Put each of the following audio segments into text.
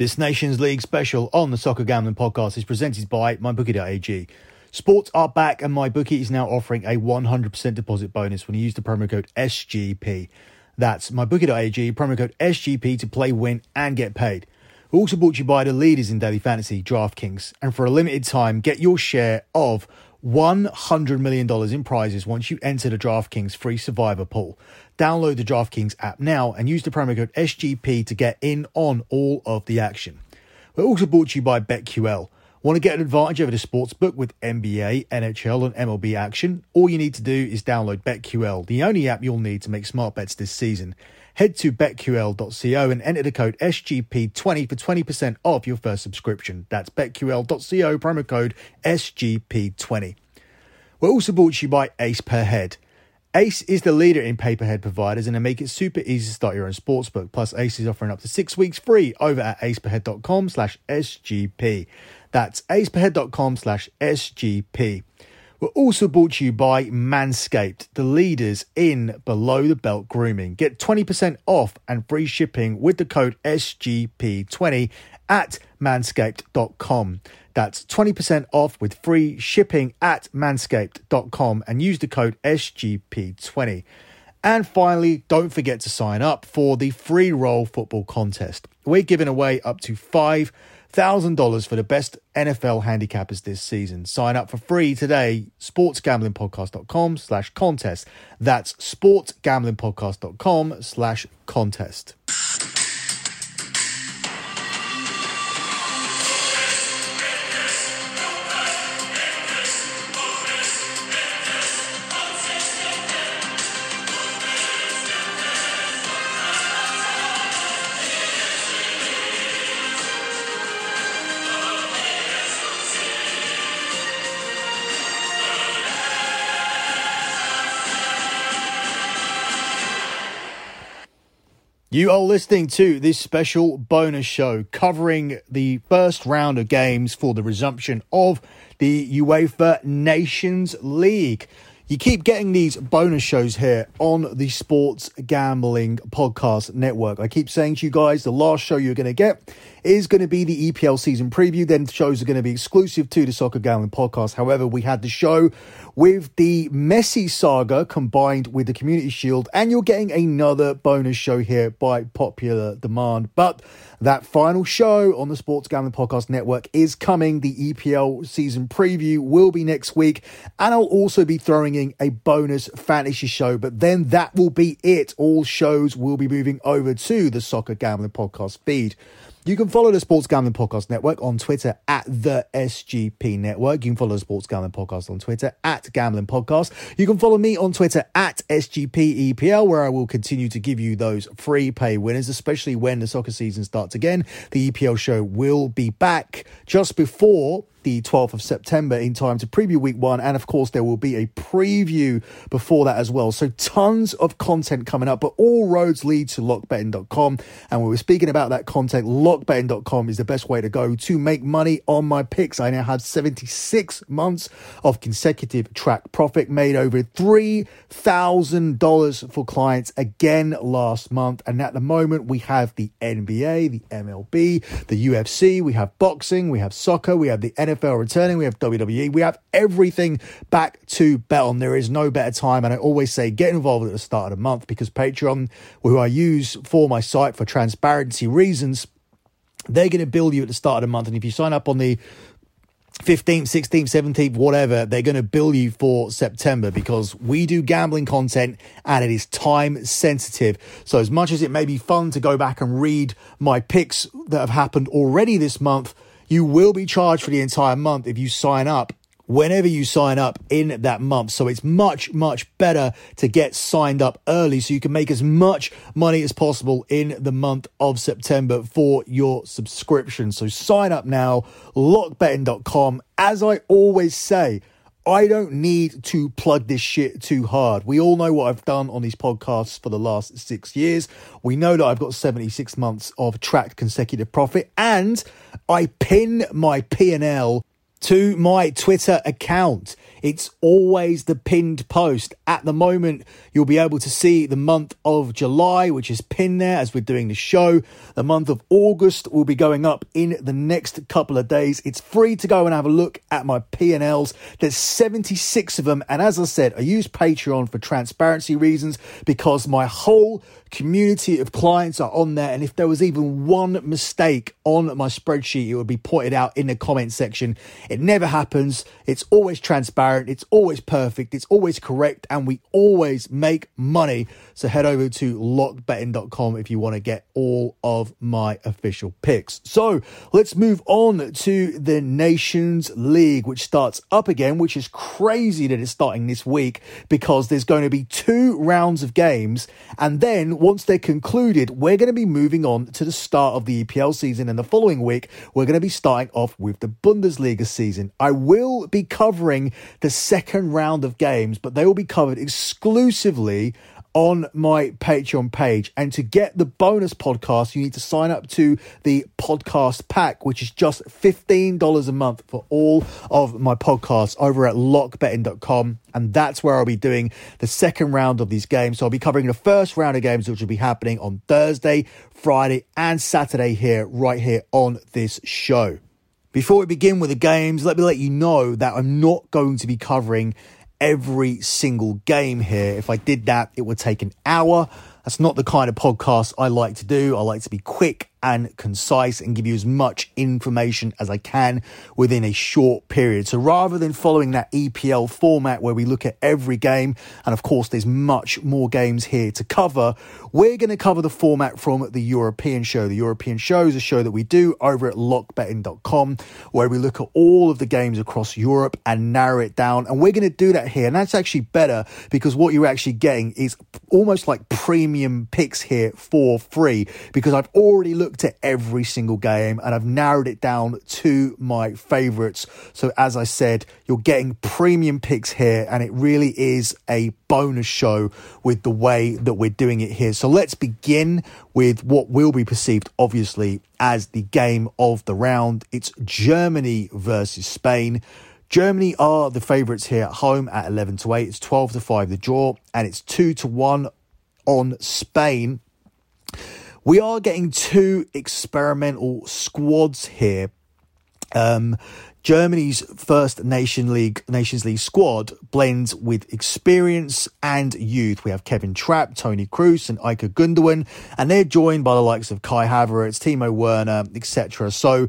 This Nations League special on the Soccer Gambling Podcast is presented by MyBookie.ag. Sports are back, and MyBookie is now offering a 100% deposit bonus when you use the promo code SGP. That's MyBookie.ag, promo code SGP to play, win, and get paid. We're also brought to you by the leaders in daily fantasy, DraftKings. And for a limited time, get your share of $100 million in prizes once you enter the DraftKings free survivor pool. Download the DraftKings app now and use the promo code SGP to get in on all of the action. We're also brought to you by BetQL. Want to get an advantage over the sportsbook with NBA, NHL, and MLB action? All you need to do is download BetQL, the only app you'll need to make smart bets this season. Head to betql.co and enter the code SGP20 for 20% off your first subscription. That's betql.co, promo code SGP20. We're also brought to you by Ace Per Head. Ace is the leader in pay-per-head providers and they make it super easy to start your own sportsbook. Plus, Ace is offering up to six weeks free over at aceperhead.com slash SGP. That's aceperhead.com slash SGP. We're also brought to you by Manscaped, the leaders in below the belt grooming. Get 20% off and free shipping with the code SGP20 at manscaped.com. That's 20% off with free shipping at manscaped.com and use the code SGP20. And finally, don't forget to sign up for the free roll football contest. We're giving away up to five thousand dollars for the best NFL handicappers this season. Sign up for free today. Sportsgamblingpodcast.com slash contest. That's sportsgamblingpodcast.com slash contest. You are listening to this special bonus show covering the first round of games for the resumption of the UEFA Nations League. You keep getting these bonus shows here on the Sports Gambling Podcast Network. I keep saying to you guys, the last show you're going to get is going to be the EPL season preview. Then shows are going to be exclusive to the Soccer Gambling Podcast. However, we had the show with the Messi saga combined with the Community Shield, and you're getting another bonus show here by popular demand. But that final show on the Sports Gambling Podcast Network is coming. The EPL season preview will be next week, and I'll also be throwing in a bonus fantasy show. But then that will be it. All shows will be moving over to the Soccer Gambling Podcast feed. You can follow the Sports Gambling Podcast Network on Twitter at the SGP Network. You can follow the Sports Gambling Podcast on Twitter at Gambling Podcast. You can follow me on Twitter at SGP EPL, where I will continue to give you those free pay winners, especially when the soccer season starts again. The EPL show will be back just before the 12th of September in time to preview week one. And of course, there will be a preview before that as well. So, tons of content coming up, but all roads lead to lockbetting.com. And when we're speaking about that content, lockbetting.com is the best way to go to make money on my picks. I now have 76 months of consecutive track profit, made over $3,000 for clients again last month. And at the moment, we have the NBA, the MLB, the UFC, we have boxing, we have soccer, we have the NFL. NFL returning, we have WWE, we have everything back to bet on. There is no better time. And I always say get involved at the start of the month because Patreon, who I use for my site for transparency reasons, they're going to bill you at the start of the month. And if you sign up on the 15th, 16th, 17th, whatever, they're going to bill you for September because we do gambling content and it is time sensitive. So, as much as it may be fun to go back and read my picks that have happened already this month, you will be charged for the entire month if you sign up whenever you sign up in that month. So it's much, much better to get signed up early so you can make as much money as possible in the month of September for your subscription. So sign up now, lockbetting.com. As I always say, I don't need to plug this shit too hard. We all know what I've done on these podcasts for the last six years. We know that I've got 76 months of tracked consecutive profit and I pin my P&L to my Twitter account. It's always the pinned post. At the moment, you'll be able to see the month of July, which is pinned there as we're doing the show. The month of August will be going up in the next couple of days. It's free to go and have a look at my P&Ls. There's 76 of them. And as I said, I use Patreon for transparency reasons because my whole community of clients are on there. And if there was even one mistake on my spreadsheet, it would be pointed out in the comment section. It never happens. It's always transparent. It's always perfect. It's always correct. And we always make money. So head over to lockbetting.com if you want to get all of my official picks. So let's move on to the Nations League, which starts up again, which is crazy that it's starting this week because there's going to be two rounds of games. And then once they're concluded, we're going to be moving on to the start of the EPL season. And the following week, we're going to be starting off with the Bundesliga season. I will be covering the second round of games, but they will be covered exclusively on my Patreon page. And to get the bonus podcast, you need to sign up to the podcast pack, which is just $15 a month for all of my podcasts over at lockbetting.com. And that's where I'll be doing the second round of these games. So I'll be covering the first round of games, which will be happening on Thursday, Friday, and Saturday here, right here on this show. Before we begin with the games, let me let you know that I'm not going to be covering every single game here. If I did that, it would take an hour. That's not the kind of podcast I like to do. I like to be quick and concise and give you as much information as I can within a short period. So rather than following that EPL format where we look at every game, and of course there's much more games here to cover, we're going to cover the format from the European show. The European show is a show that we do over at lockbetting.com where we look at all of the games across Europe and narrow it down. And we're going to do that here. And that's actually better because what you're actually getting is almost like premium picks here for free because I've already looked looked at every single game and I've narrowed it down to my favorites. So, as I said, you're getting premium picks here, and it really is a bonus show with the way that we're doing it here. So, let's begin with what will be perceived, obviously, as the game of the round. It's Germany versus Spain. Germany are the favourites here at home at 11 to 8. It's 12 to 5 the draw, and it's 2 to 1 on Spain. We are getting two experimental squads here. Um, Germany's first Nation League Nations League squad blends with experience and youth. We have Kevin Trapp, Toni Kroos, and Ilkay Gundogan, and they're joined by the likes of Kai Havertz, Timo Werner, etc. So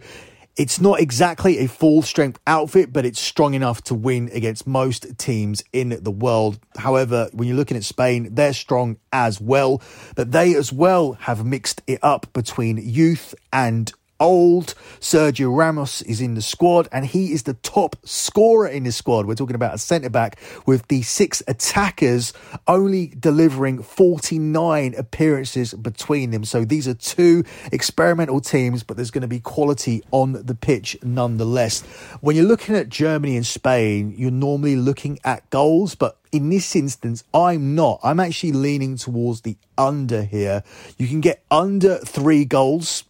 it's not exactly a full strength outfit, but it's strong enough to win against most teams in the world. However, when you're looking at Spain, they're strong as well, but they as well have mixed it up between youth and old. Sergio Ramos is in the squad and he is the top scorer in the squad. We're talking about a centre back with the six attackers only delivering 49 appearances between them. So these are two experimental teams, but there's going to be quality on the pitch nonetheless. When you're looking at Germany and Spain, you're normally looking at goals, but in this instance, I'm not. I'm actually leaning towards the under here. You can get under three goals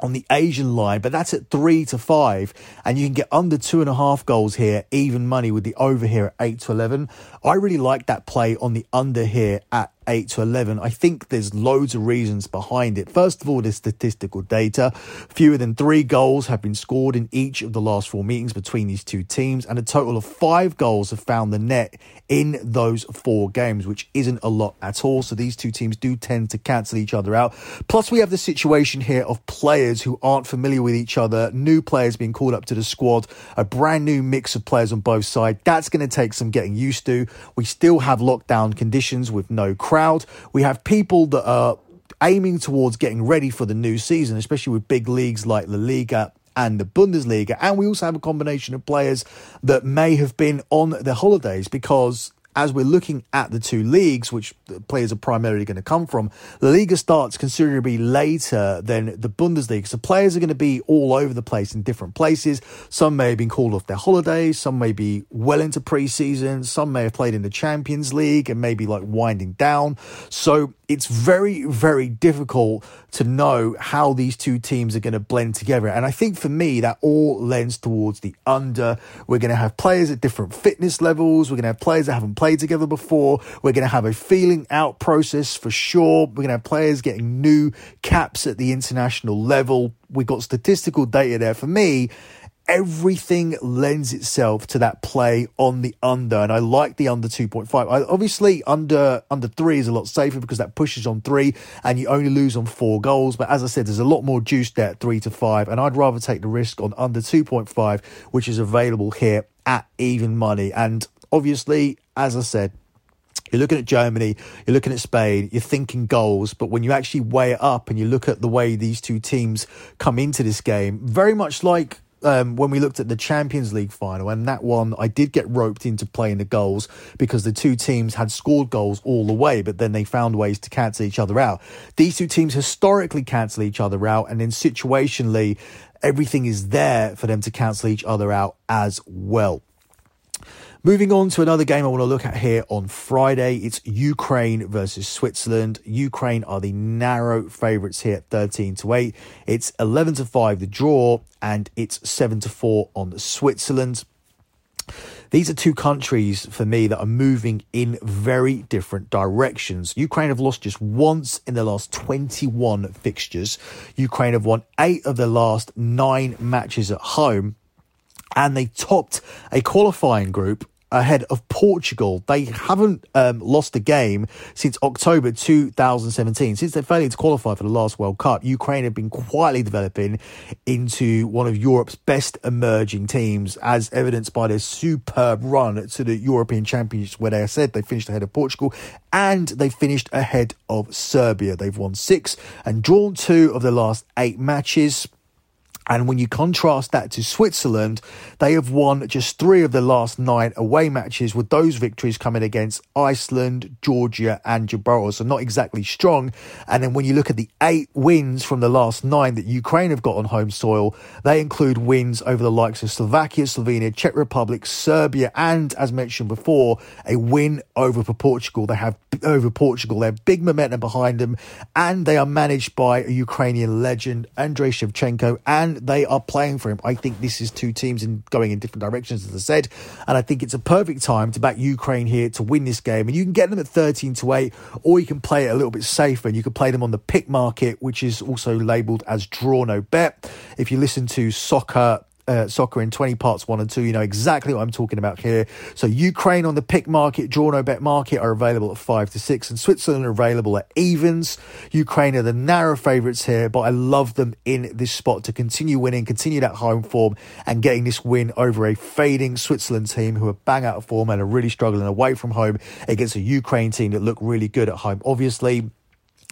on the Asian line, but that's at three to five, and you can get under two and a half goals here, even money with the over here at eight to eleven. I really like that play on the under here at 8 to 11. I think there's loads of reasons behind it. First of all, the statistical data. Fewer than three goals have been scored in each of the last four meetings between these two teams, and a total of five goals have found the net in those four games, which isn't a lot at all. So these two teams do tend to cancel each other out. Plus, we have the situation here of players who aren't familiar with each other, new players being called up to the squad, a brand new mix of players on both sides. That's going to take some getting used to. We still have lockdown conditions with no crowd. We have people that are aiming towards getting ready for the new season, especially with big leagues like La Liga and the Bundesliga. And we also have a combination of players that may have been on their holidays because as we're looking at the two leagues, which players are primarily going to come from, the Liga starts considerably later than the Bundesliga. So players are going to be all over the place in different places. Some may have been called off their holidays. Some may be well into preseason. Some may have played in the Champions League and maybe like winding down. So it's very, very difficult to know how these two teams are going to blend together. And I think for me, that all lends towards the under. We're going to have players at different fitness levels. We're going to have players that haven't played together before. We're going to have a feeling out process for sure. We're going to have players getting new caps at the international level. We've got statistical data there. For me, everything lends itself to that play on the under and i like the under 2.5 I, obviously under under three is a lot safer because that pushes on three and you only lose on four goals but as i said there's a lot more juice there at three to five and i'd rather take the risk on under 2.5 which is available here at even money and obviously as i said you're looking at Germany, you're looking at Spain, you're thinking goals, but when you actually weigh it up and you look at the way these two teams come into this game, very much like um, when we looked at the Champions League final, and that one I did get roped into playing the goals because the two teams had scored goals all the way, but then they found ways to cancel each other out. These two teams historically cancel each other out, and then situationally, everything is there for them to cancel each other out as well. Moving on to another game I want to look at here on Friday. It's Ukraine versus Switzerland. Ukraine are the narrow favourites here at 13 to 8. It's 11 to 5 the draw, and it's 7 to 4 on Switzerland. These are two countries for me that are moving in very different directions. Ukraine have lost just once in the last 21 fixtures. Ukraine have won eight of their last nine matches at home and they topped a qualifying group ahead of Portugal. They haven't um, lost a game since October 2017. Since they failed to qualify for the last World Cup, Ukraine have been quietly developing into one of Europe's best emerging teams, as evidenced by their superb run to the European Championships, where they said they finished ahead of Portugal and they finished ahead of Serbia. They've won six and drawn two of the last eight matches. And when you contrast that to Switzerland, they have won just three of the last nine away matches, with those victories coming against Iceland, Georgia, and Gibraltar. So not exactly strong. And then when you look at the eight wins from the last nine that Ukraine have got on home soil, they include wins over the likes of Slovakia, Slovenia, Czech Republic, Serbia, and as mentioned before, a win over Portugal. They have over Portugal. They have big momentum behind them, and they are managed by a Ukrainian legend, Andrei Shevchenko, and they are playing for him. I think this is two teams in going in different directions, as I said, and I think it's a perfect time to back Ukraine here to win this game. And you can get them at 13 to 8, or you can play it a little bit safer and you can play them on the pick market, which is also labeled as draw no bet. If you listen to soccer uh, soccer in 20 parts one and two. You know exactly what I'm talking about here. So Ukraine on the pick market, draw no bet market are available at five to six, and Switzerland are available at evens. Ukraine are the narrow favourites here, but I love them in this spot to continue winning, continue that home form, and getting this win over a fading Switzerland team who are bang out of form and are really struggling away from home against a Ukraine team that look really good at home. Obviously,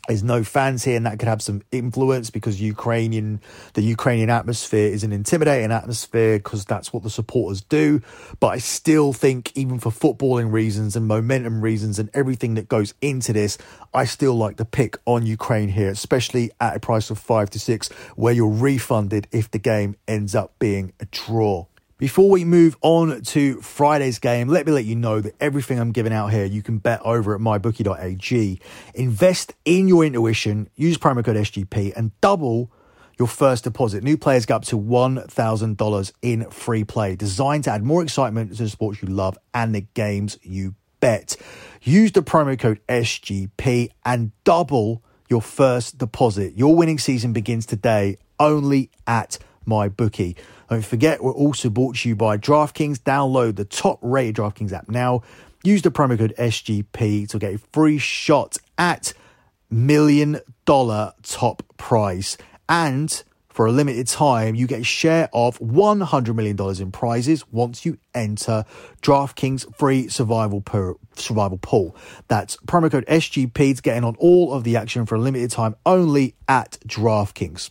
there's no fans here, and that could have some influence because Ukrainian, the Ukrainian atmosphere is an intimidating atmosphere because that's what the supporters do. But I still think, even for footballing reasons and momentum reasons and everything that goes into this, I still like the pick on Ukraine here, especially at a price of five to six, where you're refunded if the game ends up being a draw. Before we move on to Friday's game, let me let you know that everything I'm giving out here, you can bet over at mybookie.ag. Invest in your intuition, use promo code SGP, and double your first deposit. New players get up to $1,000 in free play, designed to add more excitement to the sports you love and the games you bet. Use the promo code SGP and double your first deposit. Your winning season begins today only at my bookie. Don't forget, we're also brought to you by DraftKings. Download the top rated DraftKings app now. Use the promo code SGP to get a free shot at million dollar top prize. And for a limited time, you get a share of $100 million in prizes once you enter DraftKings free survival survival pool. That's promo code SGP to get in on all of the action for a limited time only at DraftKings.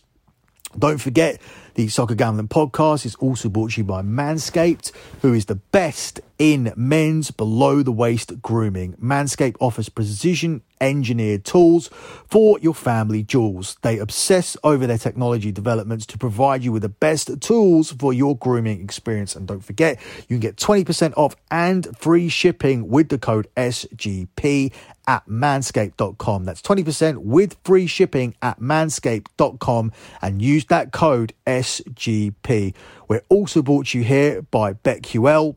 Don't forget, the Soccer Gambling Podcast is also brought to you by Manscaped, who is the best in men's below the waist grooming. Manscaped offers precision engineered tools for your family jewels. They obsess over their technology developments to provide you with the best tools for your grooming experience. And don't forget, you can get 20% off and free shipping with the code SGP at manscaped.com. That's 20% with free shipping at manscaped.com and use that code SGP. We're also brought to you here by BetQL.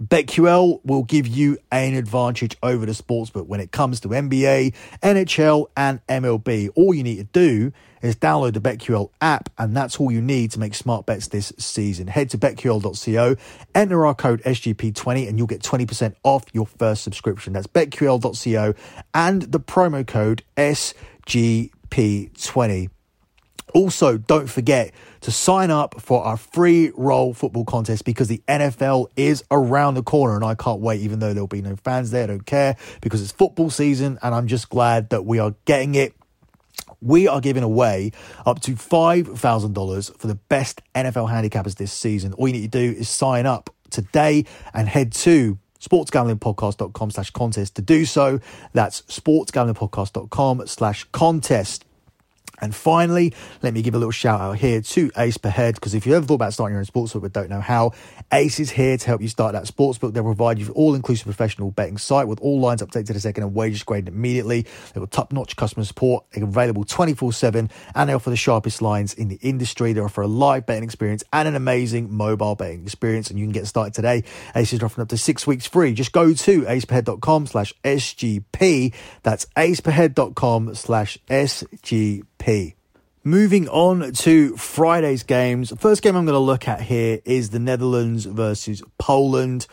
BetQL will give you an advantage over the sportsbook when it comes to NBA, NHL, and MLB. All you need to do is download the BetQL app, and that's all you need to make smart bets this season. Head to betql.co, enter our code SGP20, and you'll get 20% off your first subscription. That's betql.co and the promo code SGP20. Also, don't forget to sign up for our free roll football contest because the NFL is around the corner and I can't wait, even though there'll be no fans there. I don't care because it's football season and I'm just glad that we are getting it. We are giving away up to $5,000 for the best NFL handicappers this season. All you need to do is sign up today and head to sportsgamblingpodcast.com slash contest to do so. That's sportsgamblingpodcast.com slash contest. And finally, let me give a little shout out here to Ace Per Head because if you ever thought about starting your own sportsbook but don't know how, Ace is here to help you start that sportsbook. They'll provide you with all-inclusive professional betting site with all lines updated to the second and wages graded immediately. They've got top-notch customer support. Available 24-7 and they offer the sharpest lines in the industry. They offer a live betting experience and an amazing mobile betting experience and you can get started today. Ace is offering up to six weeks free. Just go to aceperhead.com slash SGP. That's aceperhead.com slash SGP. Moving on to Friday's games. The first game I'm going to look at here is the Netherlands versus Poland.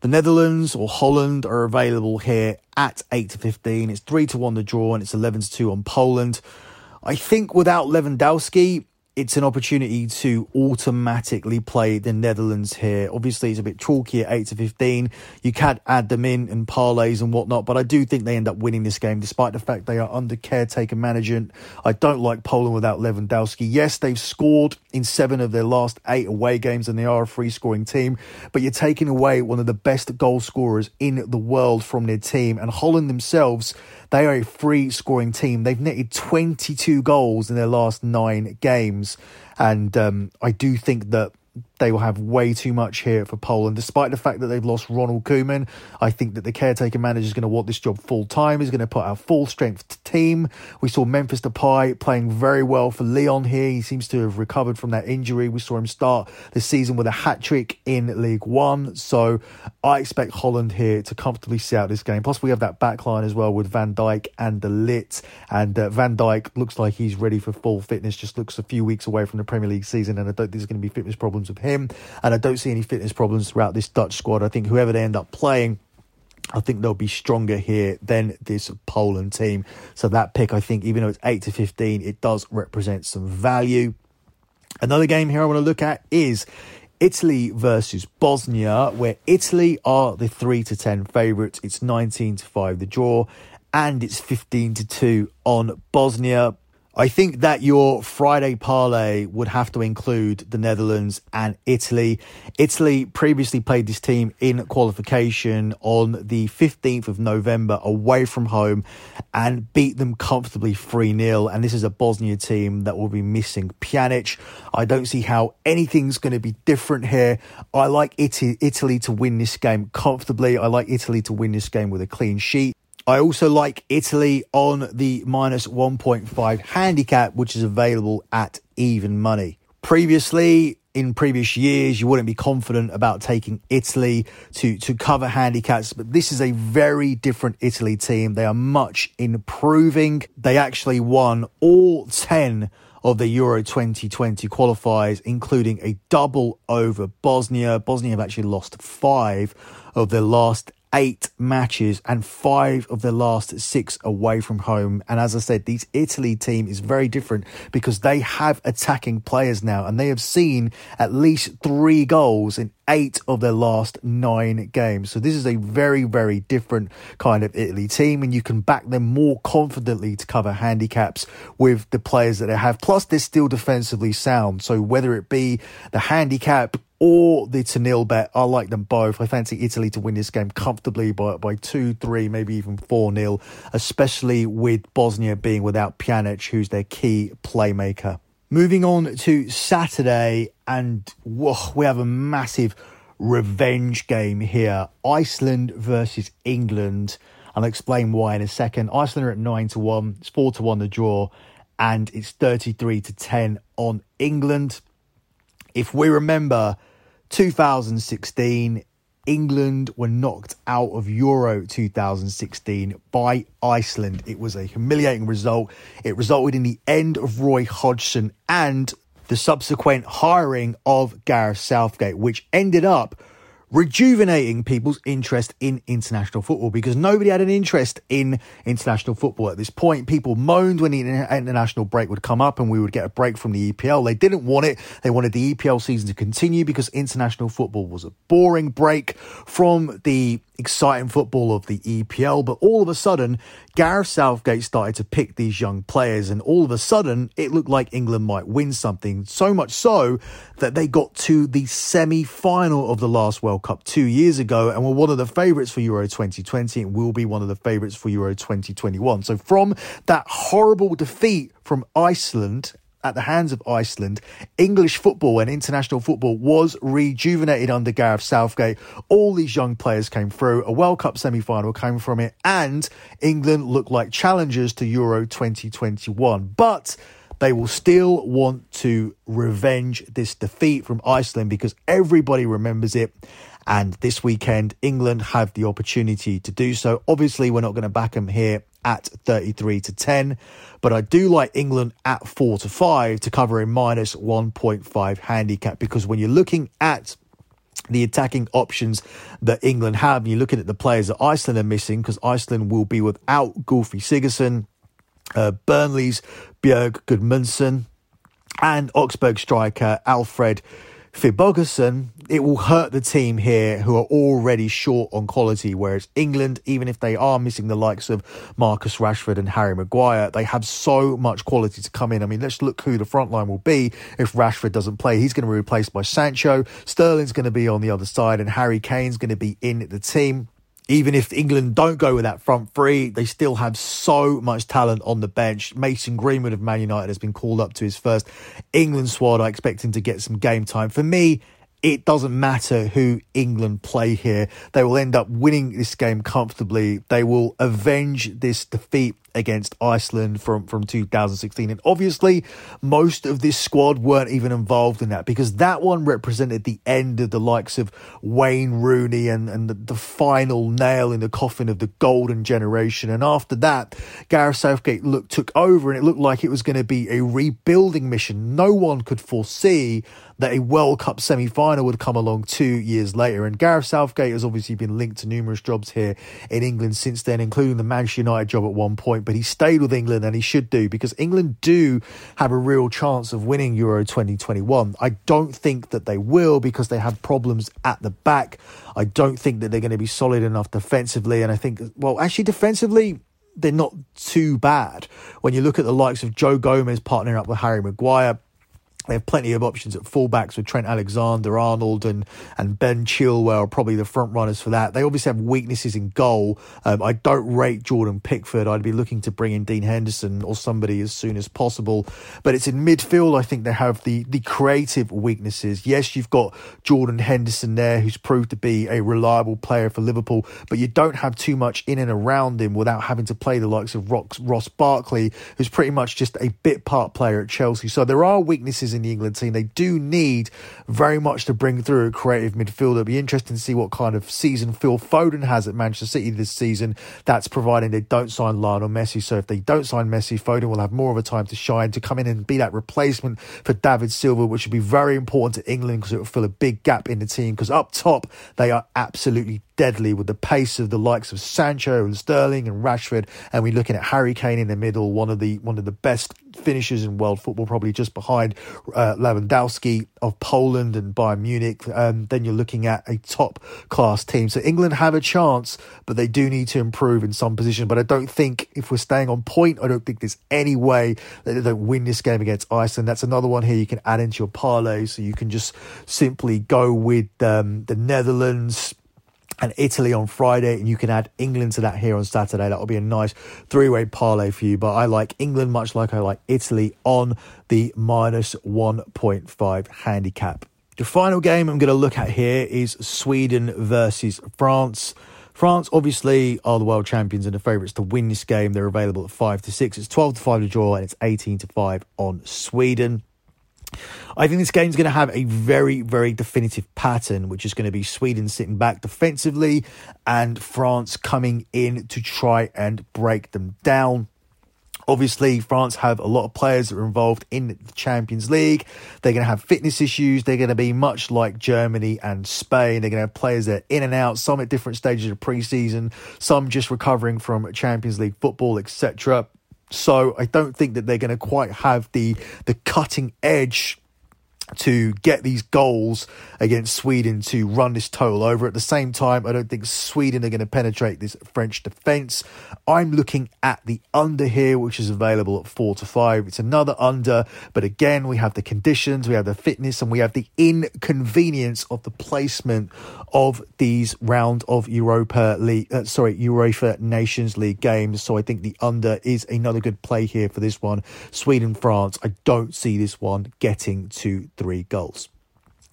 The Netherlands or Holland are available here at 8 to 15. It's 3 to 1 the draw and it's 11 to 2 on Poland. I think without Lewandowski, it's an opportunity to automatically play the Netherlands here. Obviously, it's a bit chalky at 8 to 15. You can't add them in and parlays and whatnot, but I do think they end up winning this game despite the fact they are under caretaker management. I don't like Poland without Lewandowski. Yes, they've scored in seven of their last eight away games and they are a free scoring team, but you're taking away one of the best goal scorers in the world from their team. And Holland themselves, they are a free scoring team. They've netted 22 goals in their last nine games. And um, I do think that they will have way too much here for Poland, despite the fact that they've lost Ronald Koeman. I think that the caretaker manager is going to want this job full time. He's going to put our full strength team. We saw Memphis Depay playing very well for Lyon here. He seems to have recovered from that injury. We saw him start the season with a hat trick in League One. So I expect Holland here to comfortably see out this game. Plus, we have that back line as well with Van Dijk and De Ligt. And uh, Van Dijk looks like he's ready for full fitness, just looks a few weeks away from the Premier League season. And I don't think there's going to be fitness problems with him. And I don't see any fitness problems throughout this Dutch squad. I think whoever they end up playing, I think they'll be stronger here than this Poland team. So that pick, I think, even though it's 8 to 15, it does represent some value. Another game here I want to look at is Italy versus Bosnia, where Italy are the 3 to 10 favourites. It's 19 to 5 the draw, and it's 15 to 2 on Bosnia. I think that your Friday parlay would have to include the Netherlands and Italy. Italy previously played this team in qualification on the 15th of November away from home and beat them comfortably 3 0. And this is a Bosnia team that will be missing Pjanic. I don't see how anything's going to be different here. I like Italy to win this game comfortably. I like Italy to win this game with a clean sheet. I also like Italy on the minus 1.5 handicap, which is available at even money. Previously, in previous years, you wouldn't be confident about taking Italy to, to cover handicaps, but this is a very different Italy team. They are much improving. They actually won all 10 of the Euro 2020 qualifiers, including a double over Bosnia. Bosnia have actually lost five of their last eight matches and five of the last six away from home. And as I said, this Italy team is very different because they have attacking players now and they have seen at least three goals in eight of their last nine games. So this is a very, very different kind of Italy team, and you can back them more confidently to cover handicaps with the players that they have. Plus, they're still defensively sound. So whether it be the handicap or the to nil bet. I like them both. I fancy Italy to win this game comfortably by, by 2 3, maybe even 4 0, especially with Bosnia being without Pjanic, who's their key playmaker. Moving on to Saturday, and whoa, we have a massive revenge game here Iceland versus England. I'll explain why in a second. Iceland are at 9 to 1, it's 4 to 1 the draw, and it's 33 to 10 on England. If we remember, 2016, England were knocked out of Euro 2016 by Iceland. It was a humiliating result. It resulted in the end of Roy Hodgson and the subsequent hiring of Gareth Southgate, which ended up rejuvenating people's interest in international football because nobody had an interest in international football at this point. People moaned when the international break would come up and we would get a break from the EPL. They didn't want it. They wanted the EPL season to continue because international football was a boring break from the exciting football of the EPL. But all of a sudden, Gareth Southgate started to pick these young players, and all of a sudden, it looked like England might win something. So much so that they got to the semi final of the last World Cup two years ago and were one of the favourites for Euro 2020 and will be one of the favourites for Euro 2021. So, from that horrible defeat from Iceland at the hands of Iceland, English football and international football was rejuvenated under Gareth Southgate. All these young players came through. A World Cup semi final came from it, and England looked like challengers to Euro 2021. But they will still want to revenge this defeat from Iceland because everybody remembers it. And this weekend, England have the opportunity to do so. Obviously, we're not going to back them here at 33 to 10, but I do like England at 4 to 5 to cover a minus 1.5 handicap because when you're looking at the attacking options that England have, and you're looking at the players that Iceland are missing because Iceland will be without Gylfi Sigurdsson, uh, Burnley's Berg Gudmundsson, and Augsburg striker Alfred Finnbogason, it will hurt the team here who are already short on quality. Whereas England, even if they are missing the likes of Marcus Rashford and Harry Maguire, they have so much quality to come in. I mean, let's look who the front line will be if Rashford doesn't play. He's going to be replaced by Sancho. Sterling's going to be on the other side, and Harry Kane's going to be in the team even if England don't go with that front three, they still have so much talent on the bench. Mason Greenwood of Man United has been called up to his first England squad. I expect him to get some game time. For me, it doesn't matter who England play here. They will end up winning this game comfortably. They will avenge this defeat against Iceland from, from 2016. And obviously, most of this squad weren't even involved in that because that one represented the end of the likes of Wayne Rooney and, and the, the final nail in the coffin of the golden generation. And after that, Gareth Southgate look, took over and it looked like it was going to be a rebuilding mission. No one could foresee that a World Cup semi final would come along two years later. And Gareth Southgate has obviously been linked to numerous jobs here in England since then, including the Manchester United job at one point. But he stayed with England and he should do because England do have a real chance of winning Euro 2021. I don't think that they will because they have problems at the back. I don't think that they're going to be solid enough defensively. And I think, well, actually, defensively, they're not too bad. When you look at the likes of Joe Gomez partnering up with Harry Maguire, they have plenty of options at fullbacks with Trent Alexander Arnold and, and Ben Chilwell are probably the front runners for that. They obviously have weaknesses in goal. Um, I don't rate Jordan Pickford. I'd be looking to bring in Dean Henderson or somebody as soon as possible. But it's in midfield, I think they have the, the creative weaknesses. Yes, you've got Jordan Henderson there, who's proved to be a reliable player for Liverpool, but you don't have too much in and around him without having to play the likes of Ross Barkley, who's pretty much just a bit part player at Chelsea. So there are weaknesses the England team. They do need very much to bring through a creative midfielder. It'll be interesting to see what kind of season Phil Foden has at Manchester City this season. That's providing they don't sign Lionel Messi. So if they don't sign Messi, Foden will have more of a time to shine, to come in and be that replacement for David Silva, which would be very important to England because it will fill a big gap in the team. Because up top, they are absolutely deadly with the pace of the likes of Sancho and Sterling and Rashford, and we're looking at Harry Kane in the middle, one of the one of the best finishers in world football, probably just behind uh, Lewandowski of Poland and Bayern Munich. Um, then you're looking at a top class team. So England have a chance, but they do need to improve in some position. But I don't think if we're staying on point, I don't think there's any way that they don't win this game against Iceland. That's another one here you can add into your parlay, so you can just simply go with um, the Netherlands and Italy on Friday, and you can add England to that here on Saturday. That will be a nice three way parlay for you. But I like England much like I like Italy on the minus 1.5 handicap. The final game I'm going to look at here is Sweden versus France. France obviously are the world champions and the favourites to win this game. They're available at 5 to 6. It's 12 to 5 to draw and it's 18 to 5 on Sweden. I think this game's going to have a very, very definitive pattern, which is going to be Sweden sitting back defensively and France coming in to try and break them down. Obviously, France have a lot of players that are involved in the Champions League. They're going to have fitness issues. They're going to be much like Germany and Spain. They're going to have players that are in and out, some at different stages of preseason, some just recovering from Champions League football, etc. So I don't think that they're going to quite have the the cutting edge to get these goals against Sweden to run this total over. At the same time, I don't think Sweden are going to penetrate this French defence. I'm looking at the under here, which is available at four to five. It's another under, but again, we have the conditions, we have the fitness, and we have the inconvenience of the placement of these round of Europa League, uh, sorry, UEFA Nations League games. So I think the under is another good play here for this one. Sweden, France. I don't see this one getting to three goals.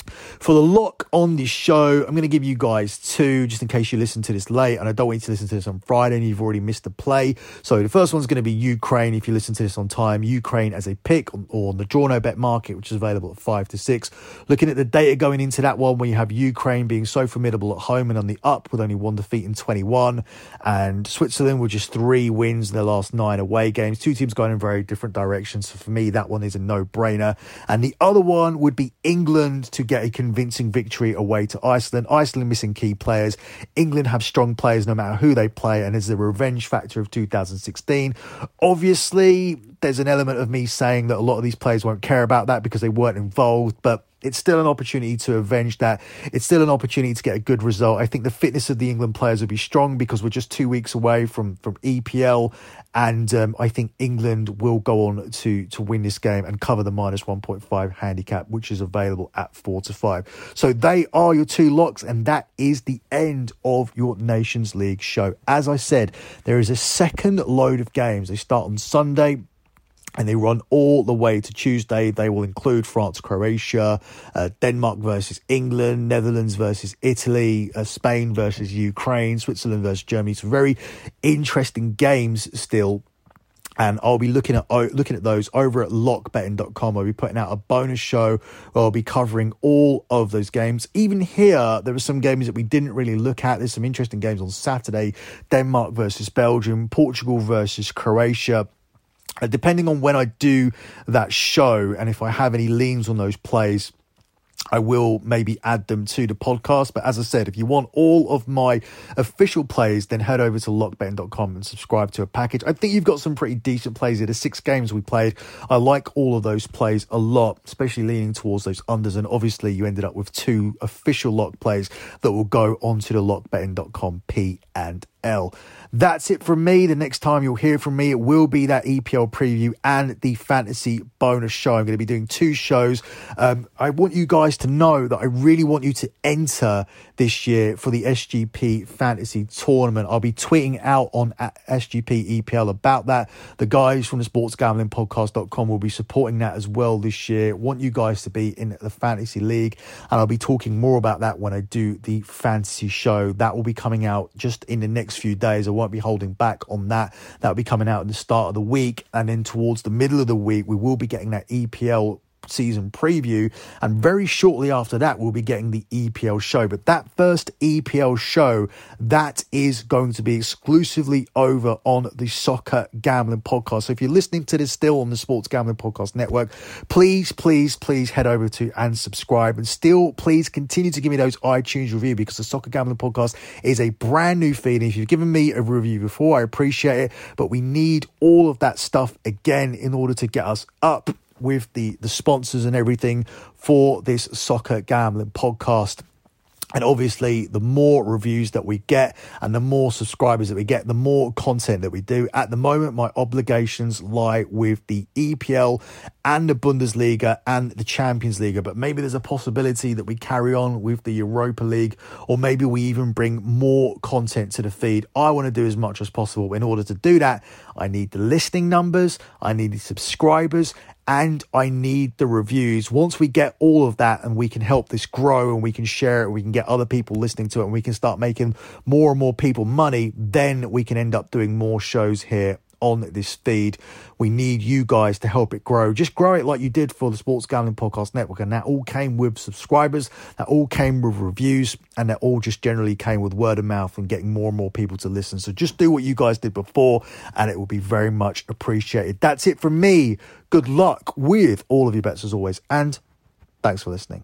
For the lock on this show, I'm going to give you guys two just in case you listen to this late. And I don't want you to listen to this on Friday and you've already missed the play. So the first one's going to be Ukraine if you listen to this on time. Ukraine as a pick on, or on the draw no bet market, which is available at five to six. Looking at the data going into that one, where you have Ukraine being so formidable at home and on the up with only one defeat in 21, and Switzerland with just three wins in their last nine away games. Two teams going in very different directions. So for me, that one is a no brainer. And the other one would be England to get get a convincing victory away to Iceland. Iceland missing key players. England have strong players no matter who they play, and there's the revenge factor of 2016. Obviously, there's an element of me saying that a lot of these players won't care about that because they weren't involved, but it's still an opportunity to avenge that. It's still an opportunity to get a good result. I think the fitness of the England players will be strong because we're just two weeks away from from EPL, and um, I think England will go on to to win this game and cover the minus one point five handicap, which is available at four to five. So they are your two locks, and that is the end of your Nations League show. As I said, there is a second load of games. They start on Sunday and they run all the way to Tuesday. They will include France, Croatia, uh, Denmark versus England, Netherlands versus Italy, uh, Spain versus Ukraine, Switzerland versus Germany. It's very interesting games still. And I'll be looking at looking at those over at lockbetting.com. I'll be putting out a bonus show where I'll be covering all of those games. Even here, there are some games that we didn't really look at. There's some interesting games on Saturday Denmark versus Belgium, Portugal versus Croatia. Uh, depending on when I do that show and if I have any leans on those plays, I will maybe add them to the podcast. But as I said, if you want all of my official plays, then head over to lockbetting.com and subscribe to a package. I think you've got some pretty decent plays here. The six games we played, I like all of those plays a lot, especially leaning towards those unders. And obviously, you ended up with two official lock plays that will go onto the lockbetting.com P and That's it from me. The next time you'll hear from me, it will be that EPL preview and the fantasy bonus show. I'm going to be doing two shows. Um, I want you guys to know that I really want you to enter this year for the SGP fantasy tournament. I'll be tweeting out on SGP EPL about that. The guys from the sportsgamblingpodcast.com will be supporting that as well this year. I want you guys to be in the fantasy league, and I'll be talking more about that when I do the fantasy show. That will be coming out just in the next few days. I won't be holding back on that. That'll be coming out at the start of the week. And then towards the middle of the week, we will be getting that EPL season preview. And very shortly after that, we'll be getting the EPL show. But that first EPL show, that is going to be exclusively over on the Soccer Gambling Podcast. So if you're listening to this still on the Sports Gambling Podcast Network, please, please, please head over to and subscribe. And still, please continue to give me those iTunes review because the Soccer Gambling Podcast is a brand new feed. And If you've given me a review before, I appreciate it. But we need all of that stuff again in order to get us up with the the sponsors and everything for this soccer gambling podcast. And obviously, the more reviews that we get and the more subscribers that we get, the more content that we do. At the moment, my obligations lie with the EPL and the Bundesliga and the Champions League. But maybe there's a possibility that we carry on with the Europa League, or maybe we even bring more content to the feed. I want to do as much as possible. In order to do that, I need the listening numbers, I need the subscribers, and I need the reviews. Once we get all of that and we can help this grow and we can share it, we can get other people listening to it and we can start making more and more people money, then we can end up doing more shows here on this feed. We need you guys to help it grow. Just grow it like you did for the Sports Gambling Podcast Network. And that all came with subscribers, that all came with reviews, and that all just generally came with word of mouth and getting more and more people to listen. So just do what you guys did before, and it will be very much appreciated. That's it from me. Good luck with all of your bets as always, and thanks for listening.